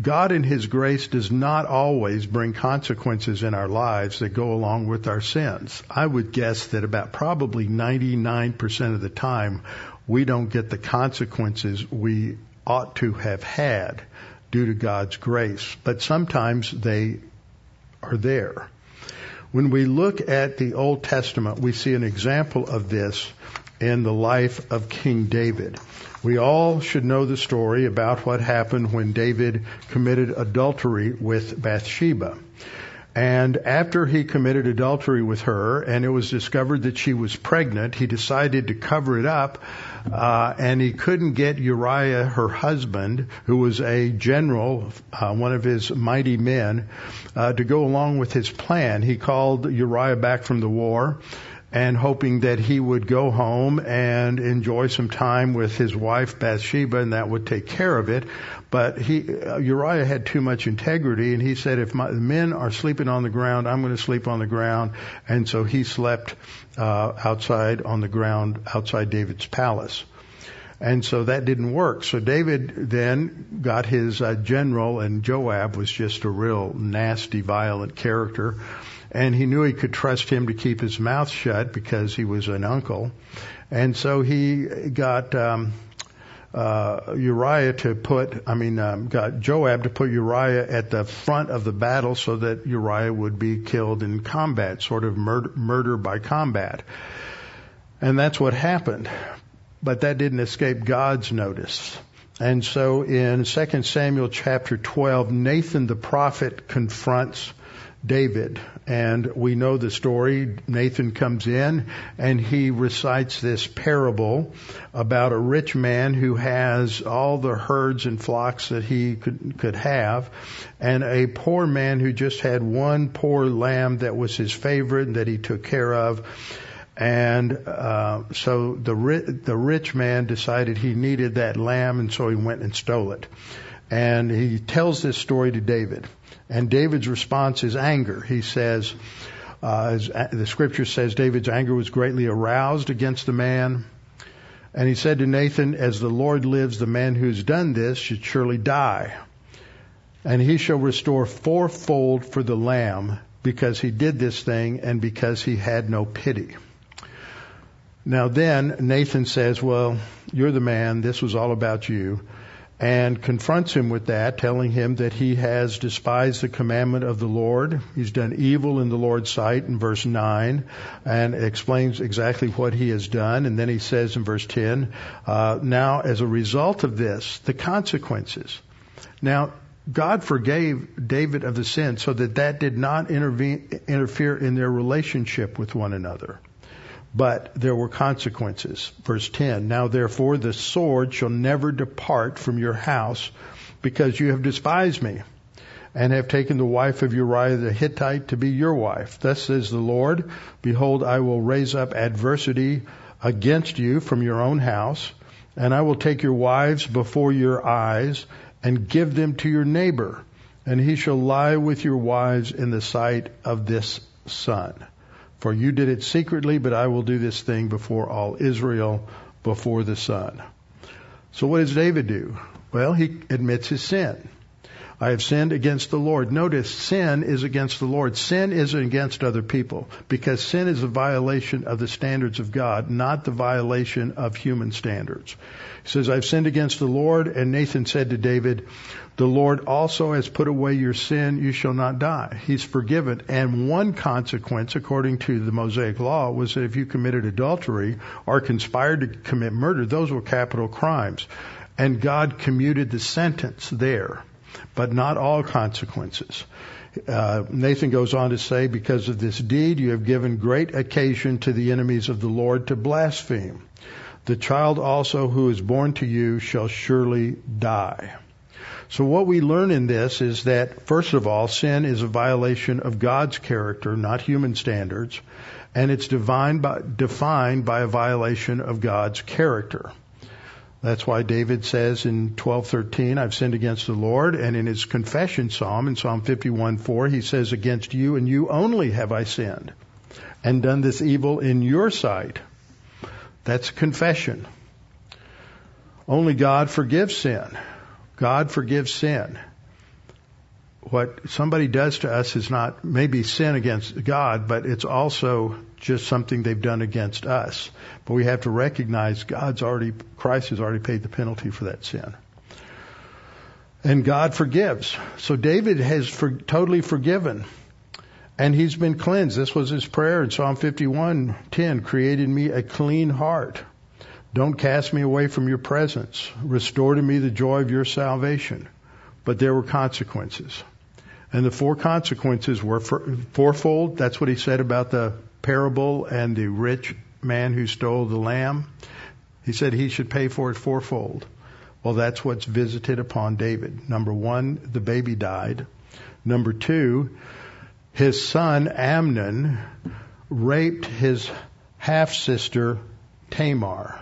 God in His grace does not always bring consequences in our lives that go along with our sins. I would guess that about probably 99% of the time we don't get the consequences we ought to have had due to God's grace. But sometimes they are there. When we look at the Old Testament, we see an example of this in the life of King David. We all should know the story about what happened when David committed adultery with Bathsheba. And after he committed adultery with her and it was discovered that she was pregnant, he decided to cover it up. Uh, and he couldn't get Uriah, her husband, who was a general, uh, one of his mighty men, uh, to go along with his plan. He called Uriah back from the war and hoping that he would go home and enjoy some time with his wife Bathsheba and that would take care of it. But he, uh, Uriah had too much integrity and he said, if my men are sleeping on the ground, I'm going to sleep on the ground. And so he slept, uh, outside on the ground outside David's palace. And so that didn't work. So David then got his uh, general, and Joab was just a real nasty, violent character and he knew he could trust him to keep his mouth shut because he was an uncle. And so he got um, uh, Uriah to put, I mean, um, got Joab to put Uriah at the front of the battle so that Uriah would be killed in combat, sort of murder, murder by combat. And that's what happened. But that didn't escape God's notice. And so in 2 Samuel chapter 12, Nathan the prophet confronts David. And we know the story. Nathan comes in and he recites this parable about a rich man who has all the herds and flocks that he could, could have and a poor man who just had one poor lamb that was his favorite that he took care of. And uh, so the the rich man decided he needed that lamb, and so he went and stole it. And he tells this story to David. And David's response is anger. He says, uh, as the scripture says, David's anger was greatly aroused against the man. And he said to Nathan, As the Lord lives, the man who's done this should surely die. And he shall restore fourfold for the lamb because he did this thing and because he had no pity. Now then, Nathan says, Well, you're the man. This was all about you and confronts him with that, telling him that he has despised the commandment of the Lord. He's done evil in the Lord's sight in verse 9 and explains exactly what he has done. And then he says in verse 10, uh, now as a result of this, the consequences. Now, God forgave David of the sin so that that did not intervene, interfere in their relationship with one another but there were consequences. Verse 10, Now therefore the sword shall never depart from your house because you have despised me and have taken the wife of Uriah the Hittite to be your wife. Thus says the Lord, Behold, I will raise up adversity against you from your own house, and I will take your wives before your eyes and give them to your neighbor, and he shall lie with your wives in the sight of this sun. For you did it secretly, but I will do this thing before all Israel, before the sun. So what does David do? Well, he admits his sin. I have sinned against the Lord. Notice sin is against the Lord. Sin isn't against other people because sin is a violation of the standards of God, not the violation of human standards. He says, I've sinned against the Lord. And Nathan said to David, the Lord also has put away your sin. You shall not die. He's forgiven. And one consequence, according to the Mosaic law, was that if you committed adultery or conspired to commit murder, those were capital crimes. And God commuted the sentence there but not all consequences. Uh, Nathan goes on to say, because of this deed, you have given great occasion to the enemies of the Lord to blaspheme. The child also who is born to you shall surely die. So what we learn in this is that, first of all, sin is a violation of God's character, not human standards, and it's by, defined by a violation of God's character. That's why David says in 12:13, "I've sinned against the Lord," and in his confession psalm in Psalm 51:4, he says, "Against you and you only have I sinned, and done this evil in your sight." That's confession. Only God forgives sin. God forgives sin what somebody does to us is not maybe sin against God, but it's also just something they've done against us. But we have to recognize God's already, Christ has already paid the penalty for that sin. And God forgives. So David has for, totally forgiven. And he's been cleansed. This was his prayer in Psalm 51:10, created me a clean heart. Don't cast me away from your presence. Restore to me the joy of your salvation. But there were consequences. And the four consequences were fourfold. That's what he said about the parable and the rich man who stole the lamb. He said he should pay for it fourfold. Well, that's what's visited upon David. Number one, the baby died. Number two, his son Amnon raped his half sister Tamar.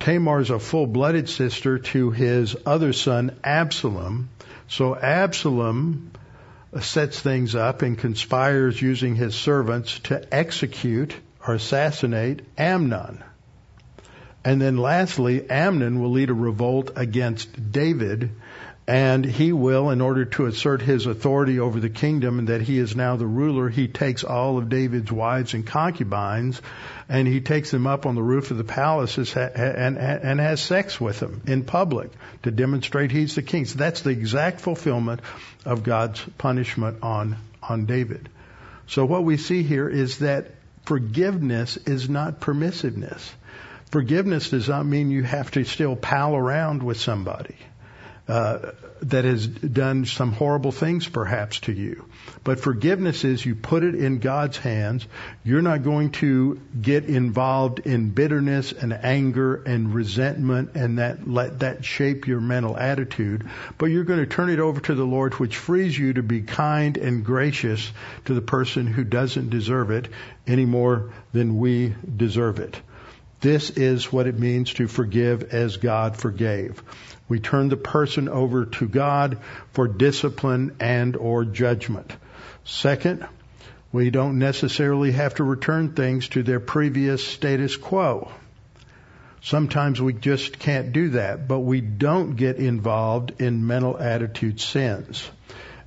Tamar is a full blooded sister to his other son Absalom so Absalom sets things up and conspires using his servants to execute or assassinate Amnon. And then lastly, Amnon will lead a revolt against David and he will, in order to assert his authority over the kingdom and that he is now the ruler, he takes all of David's wives and concubines and he takes them up on the roof of the palace and, and has sex with them in public to demonstrate he's the king. So that's the exact fulfillment of God's punishment on, on David. So what we see here is that forgiveness is not permissiveness. Forgiveness does not mean you have to still pal around with somebody. Uh, that has done some horrible things perhaps to you. But forgiveness is you put it in God's hands. You're not going to get involved in bitterness and anger and resentment and that let that shape your mental attitude, but you're going to turn it over to the Lord which frees you to be kind and gracious to the person who doesn't deserve it any more than we deserve it. This is what it means to forgive as God forgave. We turn the person over to God for discipline and or judgment. Second, we don't necessarily have to return things to their previous status quo. Sometimes we just can't do that, but we don't get involved in mental attitude sins.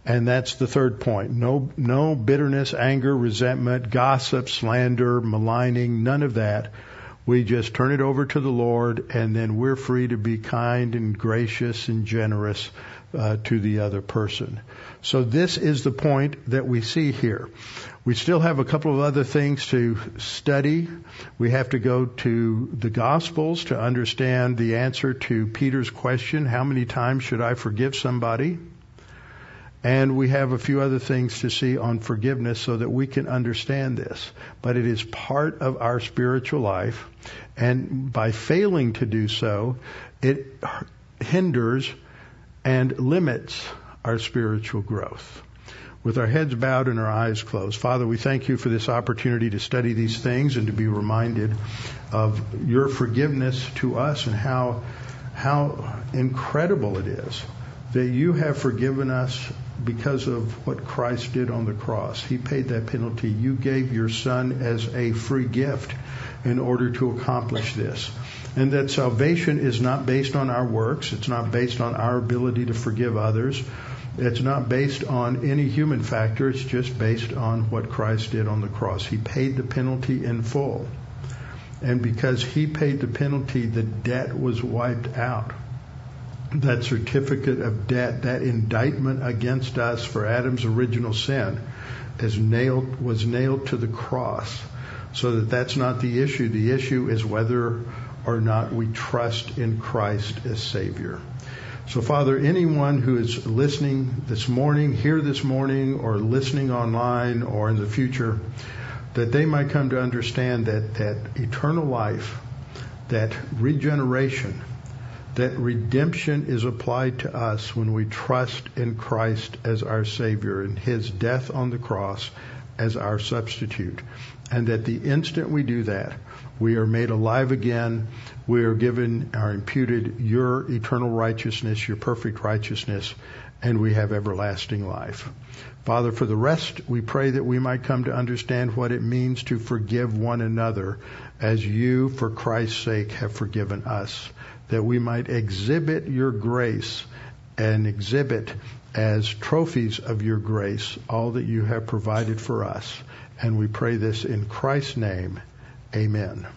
And that's the third point. No, no bitterness, anger, resentment, gossip, slander, maligning, none of that we just turn it over to the Lord, and then we're free to be kind and gracious and generous uh, to the other person. So this is the point that we see here. We still have a couple of other things to study. We have to go to the Gospels to understand the answer to Peter's question, how many times should I forgive somebody? And we have a few other things to see on forgiveness so that we can understand this. But it is part of our spiritual life. And by failing to do so, it hinders and limits our spiritual growth. With our heads bowed and our eyes closed, Father, we thank you for this opportunity to study these things and to be reminded of your forgiveness to us and how, how incredible it is that you have forgiven us because of what Christ did on the cross. He paid that penalty. You gave your son as a free gift in order to accomplish this. and that salvation is not based on our works. It's not based on our ability to forgive others. It's not based on any human factor. It's just based on what Christ did on the cross. He paid the penalty in full. And because he paid the penalty, the debt was wiped out. That certificate of debt, that indictment against us for Adam's original sin, is nailed, was nailed to the cross. So that that's not the issue. The issue is whether or not we trust in Christ as Savior. So, Father, anyone who is listening this morning, here this morning, or listening online or in the future, that they might come to understand that, that eternal life, that regeneration, that redemption is applied to us when we trust in Christ as our Savior and His death on the cross as our substitute. And that the instant we do that, we are made alive again. We are given, are imputed your eternal righteousness, your perfect righteousness, and we have everlasting life. Father, for the rest, we pray that we might come to understand what it means to forgive one another as you, for Christ's sake, have forgiven us. That we might exhibit your grace and exhibit as trophies of your grace all that you have provided for us. And we pray this in Christ's name. Amen.